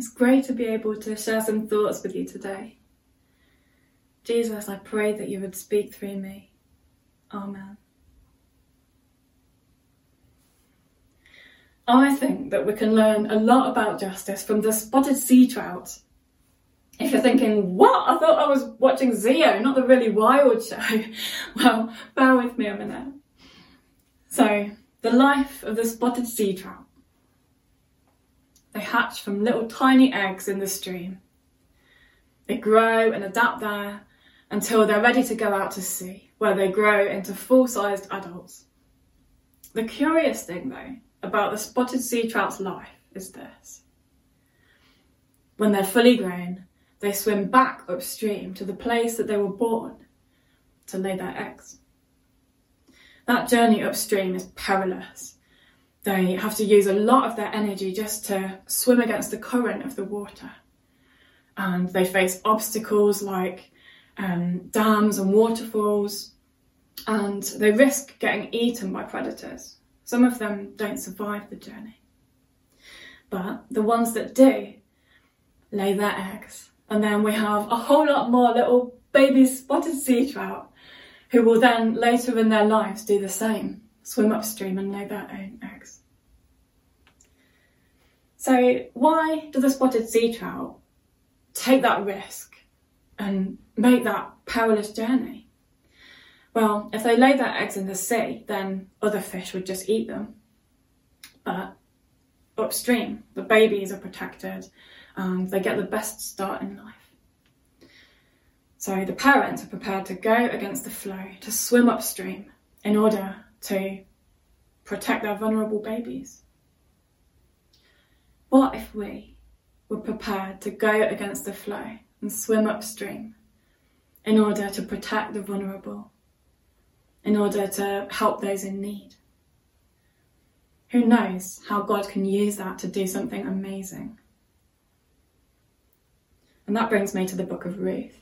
It's great to be able to share some thoughts with you today. Jesus, I pray that you would speak through me. Amen. I think that we can learn a lot about justice from the spotted sea trout. If you're thinking, what? I thought I was watching Zeo, not the really wild show. Well, bear with me a minute. So, the life of the spotted sea trout. They hatch from little tiny eggs in the stream. They grow and adapt there until they're ready to go out to sea, where they grow into full sized adults. The curious thing, though, about the spotted sea trout's life is this. When they're fully grown, they swim back upstream to the place that they were born to lay their eggs. That journey upstream is perilous. They have to use a lot of their energy just to swim against the current of the water. And they face obstacles like um, dams and waterfalls, and they risk getting eaten by predators. Some of them don't survive the journey. But the ones that do lay their eggs. And then we have a whole lot more little baby spotted sea trout who will then later in their lives do the same swim upstream and lay their own eggs. So, why do the spotted sea trout take that risk and make that perilous journey? Well, if they lay their eggs in the sea, then other fish would just eat them. But upstream, the babies are protected and they get the best start in life. So the parents are prepared to go against the flow, to swim upstream in order to protect their vulnerable babies. What if we were prepared to go against the flow and swim upstream in order to protect the vulnerable in order to help those in need. Who knows how God can use that to do something amazing? And that brings me to the book of Ruth.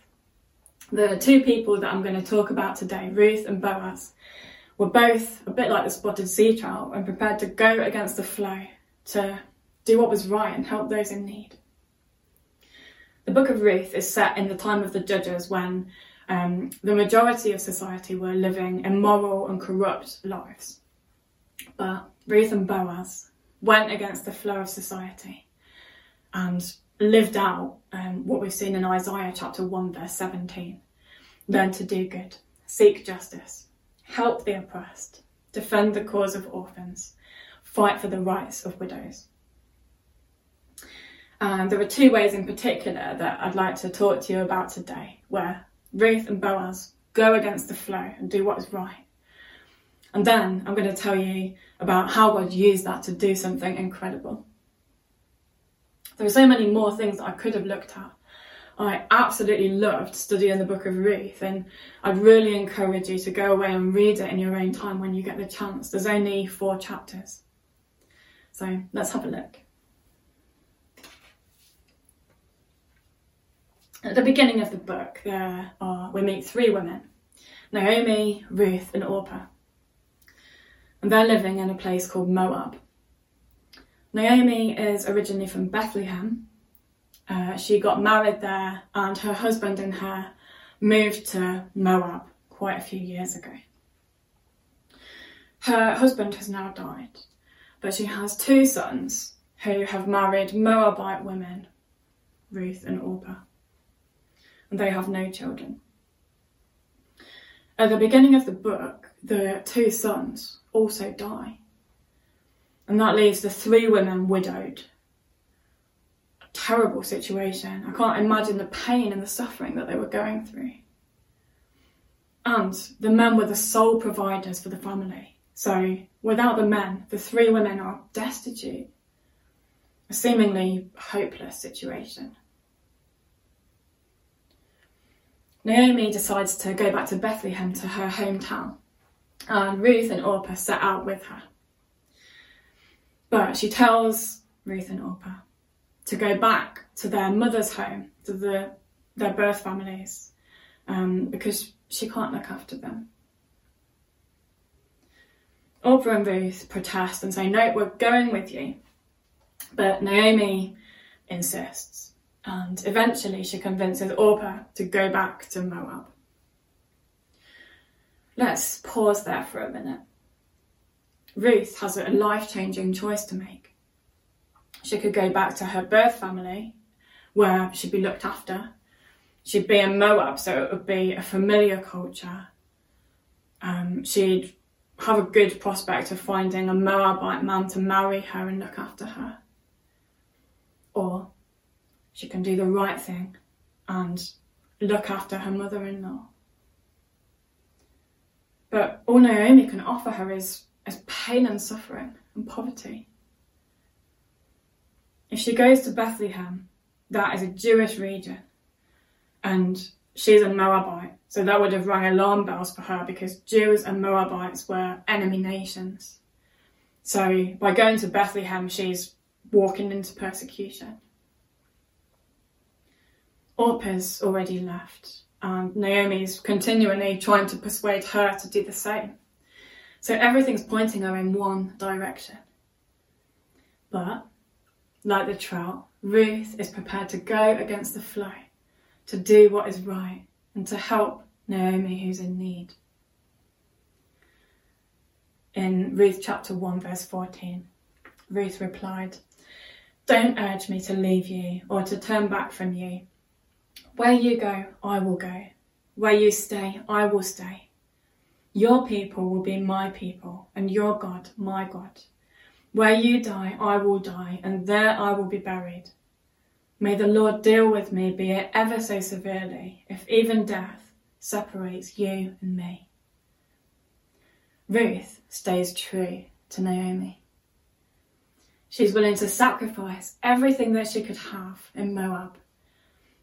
The two people that I'm going to talk about today, Ruth and Boaz, were both a bit like the spotted sea trout and prepared to go against the flow to do what was right and help those in need. The book of Ruth is set in the time of the judges when um, the majority of society were living immoral and corrupt lives. But Ruth and Boaz went against the flow of society and lived out um, what we've seen in Isaiah chapter 1, verse 17 learn to do good, seek justice, help the oppressed, defend the cause of orphans, fight for the rights of widows. And there are two ways in particular that I'd like to talk to you about today where Ruth and Boaz go against the flow and do what is right. And then I'm going to tell you about how God used that to do something incredible. There are so many more things that I could have looked at. I absolutely loved studying the book of Ruth, and I'd really encourage you to go away and read it in your own time when you get the chance. There's only four chapters. So let's have a look. At the beginning of the book, there are we meet three women: Naomi, Ruth, and Orpah, and they're living in a place called Moab. Naomi is originally from Bethlehem. Uh, she got married there, and her husband and her moved to Moab quite a few years ago. Her husband has now died, but she has two sons who have married Moabite women, Ruth and Orpah and they have no children. At the beginning of the book, the two sons also die. And that leaves the three women widowed. A terrible situation. I can't imagine the pain and the suffering that they were going through. And the men were the sole providers for the family. So without the men, the three women are destitute. A seemingly hopeless situation. Naomi decides to go back to Bethlehem to her hometown, and Ruth and Orpah set out with her. But she tells Ruth and Orpah to go back to their mother's home, to the, their birth families, um, because she can't look after them. Orpah and Ruth protest and say, No, we're going with you. But Naomi insists, and eventually she convinces Orpah to go back to Moab. Let's pause there for a minute. Ruth has a life changing choice to make. She could go back to her birth family, where she'd be looked after. She'd be in Moab, so it would be a familiar culture. Um, she'd have a good prospect of finding a Moabite man to marry her and look after her. Or she can do the right thing and look after her mother in law. But all Naomi can offer her is, is pain and suffering and poverty. If she goes to Bethlehem, that is a Jewish region, and she's a Moabite, so that would have rung alarm bells for her because Jews and Moabites were enemy nations. So by going to Bethlehem, she's walking into persecution. Orpah's already left, and Naomi's continually trying to persuade her to do the same. So everything's pointing her in one direction. But, like the trout, Ruth is prepared to go against the flow, to do what is right, and to help Naomi who's in need. In Ruth chapter 1, verse 14, Ruth replied, Don't urge me to leave you or to turn back from you. Where you go, I will go. Where you stay, I will stay. Your people will be my people, and your God, my God. Where you die, I will die, and there I will be buried. May the Lord deal with me, be it ever so severely, if even death separates you and me. Ruth stays true to Naomi. She's willing to sacrifice everything that she could have in Moab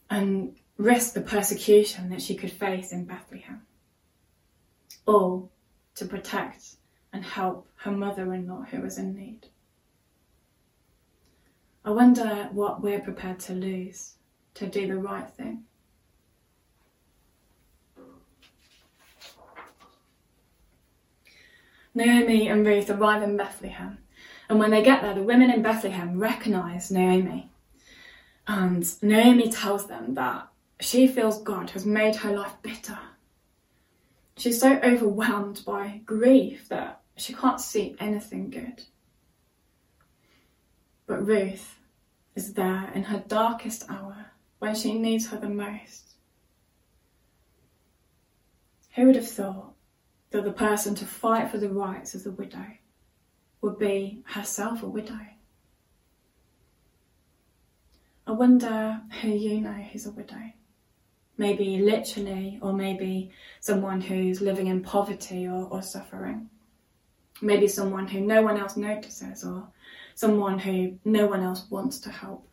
and risk the persecution that she could face in Bethlehem, all to protect and help her mother in law who was in need. I wonder what we're prepared to lose to do the right thing. Naomi and Ruth arrive in Bethlehem, and when they get there, the women in Bethlehem recognize Naomi. And Naomi tells them that she feels God has made her life bitter. She's so overwhelmed by grief that she can't see anything good. But Ruth is there in her darkest hour when she needs her the most. Who would have thought that the person to fight for the rights of the widow would be herself a widow? I wonder who you know who's a widow. Maybe literally, or maybe someone who's living in poverty or, or suffering. Maybe someone who no one else notices, or someone who no one else wants to help.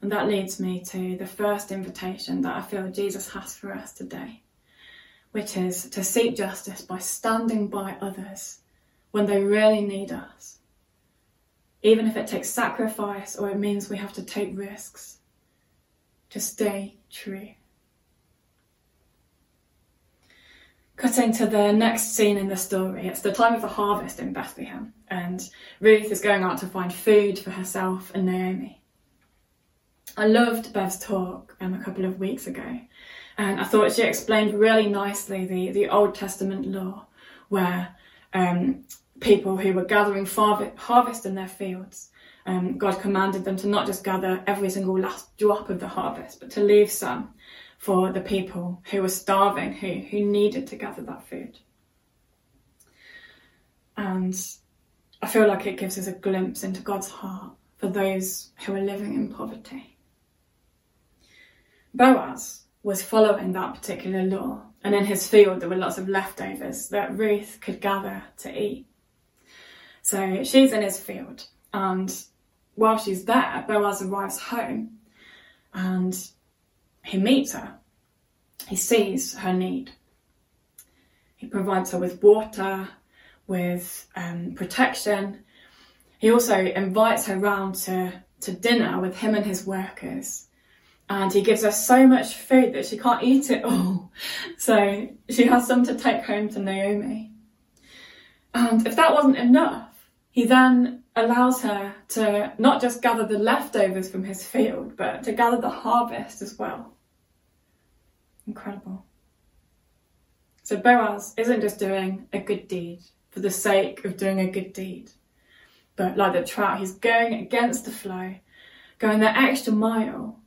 And that leads me to the first invitation that I feel Jesus has for us today, which is to seek justice by standing by others when they really need us. Even if it takes sacrifice or it means we have to take risks, to stay true. Cutting to the next scene in the story, it's the time of the harvest in Bethlehem, and Ruth is going out to find food for herself and Naomi. I loved Bev's talk um, a couple of weeks ago, and I thought she explained really nicely the, the Old Testament law where um, people who were gathering harvest in their fields, um, God commanded them to not just gather every single last drop of the harvest, but to leave some for the people who were starving, who, who needed to gather that food. And I feel like it gives us a glimpse into God's heart for those who are living in poverty. Boaz was following that particular law, and in his field there were lots of leftovers that Ruth could gather to eat. So she's in his field, and while she's there, Boaz arrives home and he meets her. He sees her need. He provides her with water, with um, protection. He also invites her round to, to dinner with him and his workers. And he gives her so much food that she can't eat it all. So she has some to take home to Naomi. And if that wasn't enough, he then allows her to not just gather the leftovers from his field, but to gather the harvest as well. Incredible. So Boaz isn't just doing a good deed for the sake of doing a good deed, but like the trout, he's going against the flow, going the extra mile,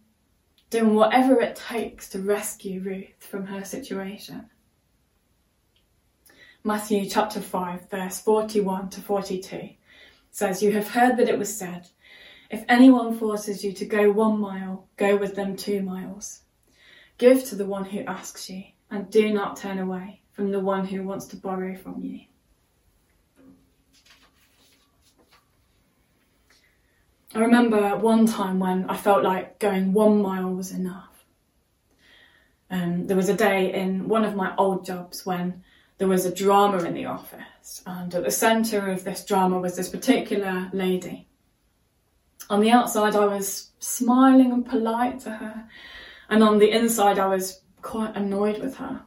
doing whatever it takes to rescue Ruth from her situation. Matthew chapter 5, verse 41 to 42 says, You have heard that it was said, If anyone forces you to go one mile, go with them two miles. Give to the one who asks you, and do not turn away from the one who wants to borrow from you. I remember one time when I felt like going one mile was enough. Um, there was a day in one of my old jobs when there was a drama in the office, and at the centre of this drama was this particular lady. On the outside, I was smiling and polite to her, and on the inside, I was quite annoyed with her.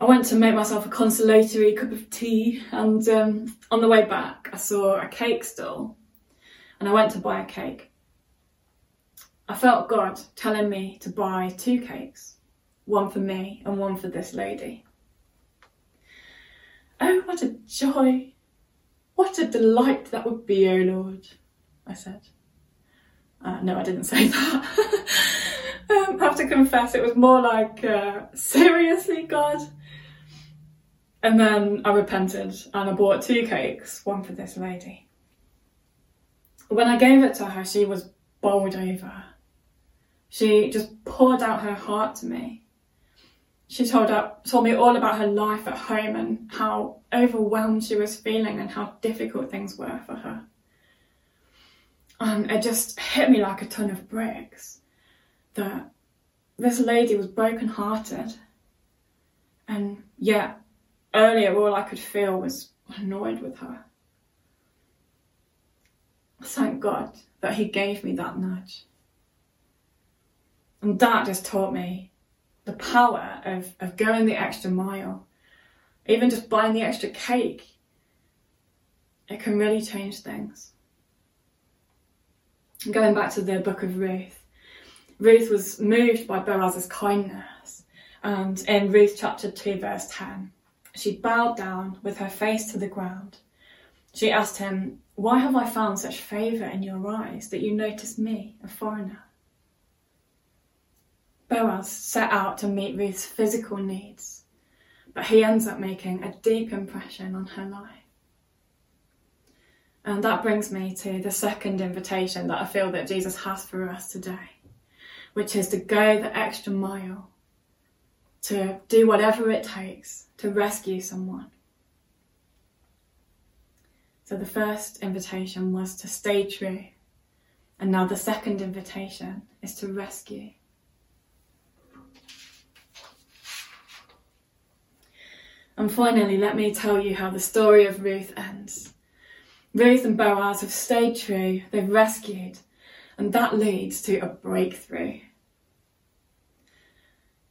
I went to make myself a consolatory cup of tea, and um, on the way back, I saw a cake stall, and I went to buy a cake. I felt God telling me to buy two cakes, one for me and one for this lady. Oh, what a joy! What a delight that would be, O oh Lord, I said. Uh, no, I didn't say that. um, I have to confess, it was more like, uh, seriously, God? And then I repented and I bought two cakes, one for this lady. When I gave it to her, she was bowled over. She just poured out her heart to me. She told, up, told me all about her life at home and how overwhelmed she was feeling and how difficult things were for her. And it just hit me like a ton of bricks that this lady was broken-hearted, and yet earlier all I could feel was annoyed with her. Thank God that He gave me that nudge. And that just taught me the power of, of going the extra mile, even just buying the extra cake, it can really change things. Going back to the book of Ruth, Ruth was moved by Boaz's kindness, and in Ruth chapter 2, verse 10, she bowed down with her face to the ground. She asked him, Why have I found such favour in your eyes that you notice me, a foreigner? Boaz set out to meet Ruth's physical needs, but he ends up making a deep impression on her life. And that brings me to the second invitation that I feel that Jesus has for us today, which is to go the extra mile, to do whatever it takes to rescue someone. So the first invitation was to stay true, and now the second invitation is to rescue. And finally, let me tell you how the story of Ruth ends. Ruth and Boaz have stayed true, they've rescued, and that leads to a breakthrough.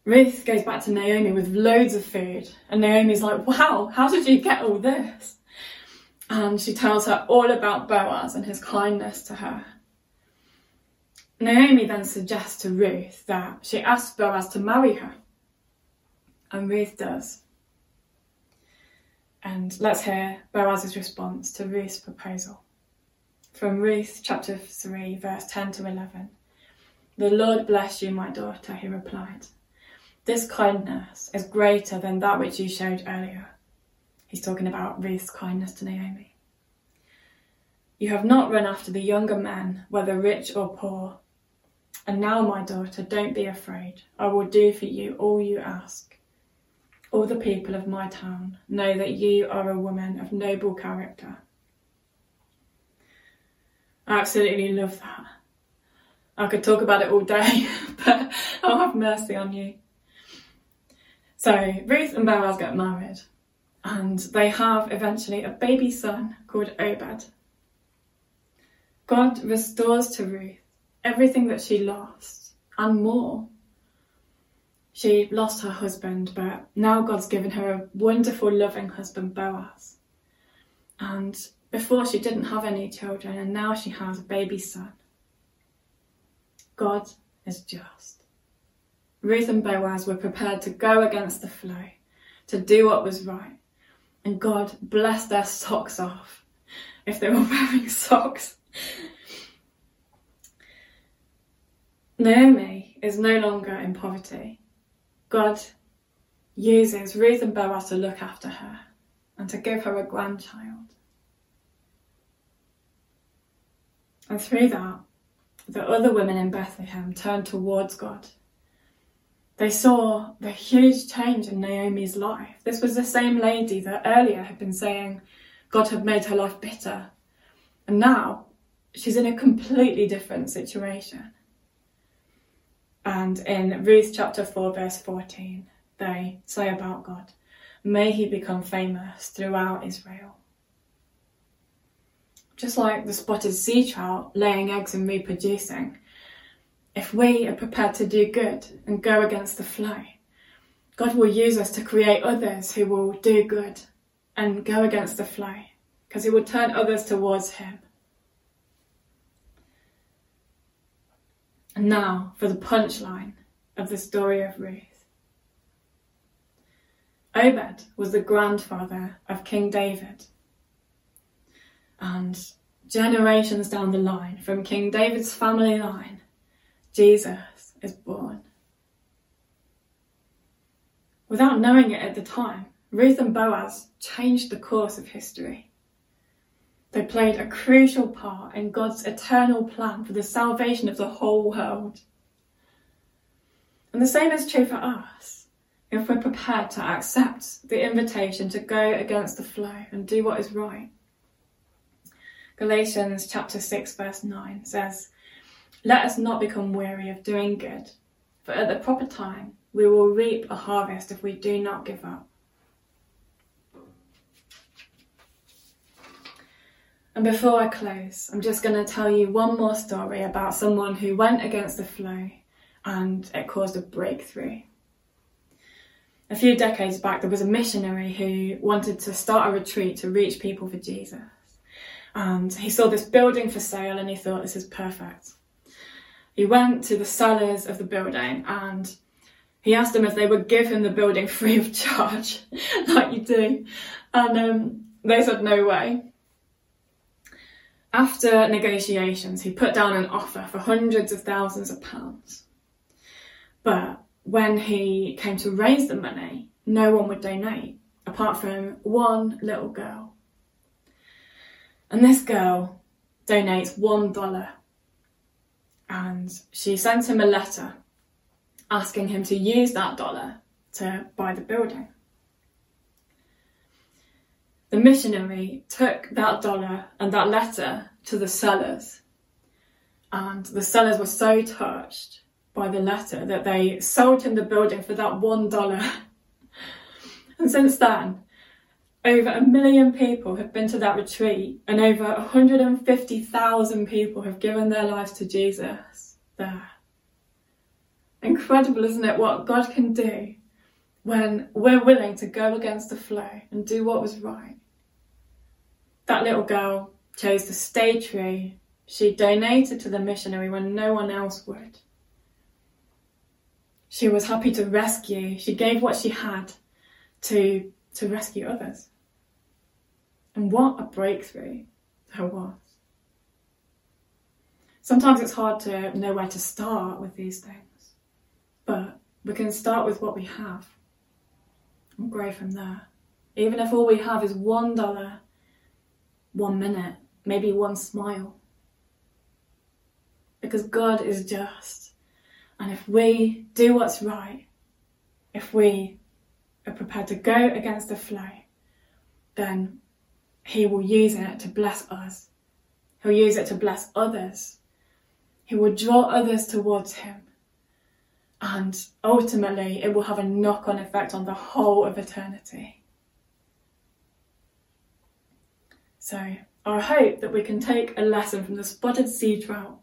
Ruth goes back to Naomi with loads of food, and Naomi's like, Wow, how did you get all this? And she tells her all about Boaz and his kindness to her. Naomi then suggests to Ruth that she asks Boaz to marry her, and Ruth does. And let's hear Boaz's response to Ruth's proposal. From Ruth chapter 3, verse 10 to 11. The Lord bless you, my daughter, he replied. This kindness is greater than that which you showed earlier. He's talking about Ruth's kindness to Naomi. You have not run after the younger men, whether rich or poor. And now, my daughter, don't be afraid. I will do for you all you ask all the people of my town know that you are a woman of noble character. I absolutely love that. I could talk about it all day, but I'll have mercy on you. So, Ruth and Boaz get married, and they have eventually a baby son called Obed. God restores to Ruth everything that she lost and more. She lost her husband, but now God's given her a wonderful, loving husband, Boaz. And Before she didn't have any children, and now she has a baby son. God is just. Ruth and Boaz were prepared to go against the flow, to do what was right, and God blessed their socks off if they were wearing socks. Naomi is no longer in poverty. God uses Ruth and Boaz to look after her and to give her a grandchild. And through that, the other women in Bethlehem turned towards God. They saw the huge change in Naomi's life. This was the same lady that earlier had been saying God had made her life bitter. And now she's in a completely different situation. And in Ruth chapter 4, verse 14, they say about God, May he become famous throughout Israel. Just like the spotted sea trout laying eggs and reproducing, if we are prepared to do good and go against the flow, God will use us to create others who will do good and go against the flow because He will turn others towards Him. And now for the punchline of the story of Ruth. Obed was the grandfather of King David. And generations down the line, from King David's family line, Jesus is born. Without knowing it at the time, Ruth and Boaz changed the course of history. They played a crucial part in God's eternal plan for the salvation of the whole world. And the same is true for us if we're prepared to accept the invitation to go against the flow and do what is right. Galatians chapter 6 verse 9 says, Let us not become weary of doing good, for at the proper time we will reap a harvest if we do not give up. And before I close, I'm just going to tell you one more story about someone who went against the flow and it caused a breakthrough. A few decades back, there was a missionary who wanted to start a retreat to reach people for Jesus. And he saw this building for sale and he thought, this is perfect. He went to the sellers of the building and he asked them if they would give him the building free of charge, like you do. And um, they said, no way. After negotiations, he put down an offer for hundreds of thousands of pounds. But when he came to raise the money, no one would donate apart from one little girl. And this girl donates one dollar. And she sent him a letter asking him to use that dollar to buy the building. The missionary took that dollar and that letter to the sellers. And the sellers were so touched by the letter that they sold him the building for that one dollar. and since then, over a million people have been to that retreat, and over 150,000 people have given their lives to Jesus there. Incredible, isn't it, what God can do when we're willing to go against the flow and do what was right? That little girl chose to stay true. She donated to the missionary when no one else would. She was happy to rescue. She gave what she had to, to rescue others. And what a breakthrough there was. Sometimes it's hard to know where to start with these things, but we can start with what we have and grow from there. Even if all we have is one dollar one minute, maybe one smile. Because God is just. And if we do what's right, if we are prepared to go against the flow, then He will use it to bless us. He'll use it to bless others. He will draw others towards Him. And ultimately, it will have a knock on effect on the whole of eternity. So I hope that we can take a lesson from the spotted sea trout.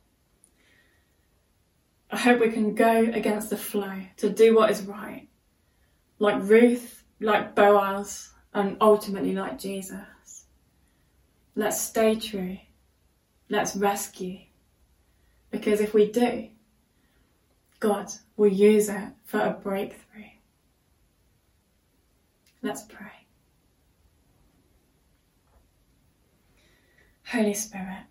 I hope we can go against the flow to do what is right, like Ruth, like Boaz, and ultimately like Jesus. Let's stay true. Let's rescue. Because if we do, God will use it for a breakthrough. Let's pray. Holy Spirit,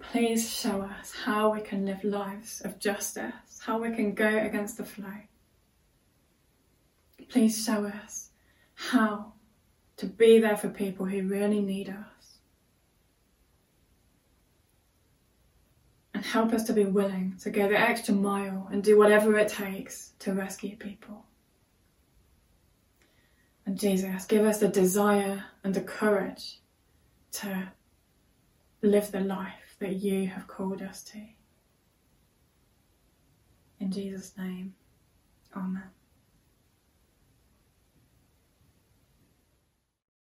please show us how we can live lives of justice, how we can go against the flow. Please show us how to be there for people who really need us. And help us to be willing to go the extra mile and do whatever it takes to rescue people. And Jesus, give us the desire and the courage to live the life that you have called us to. In Jesus' name, Amen.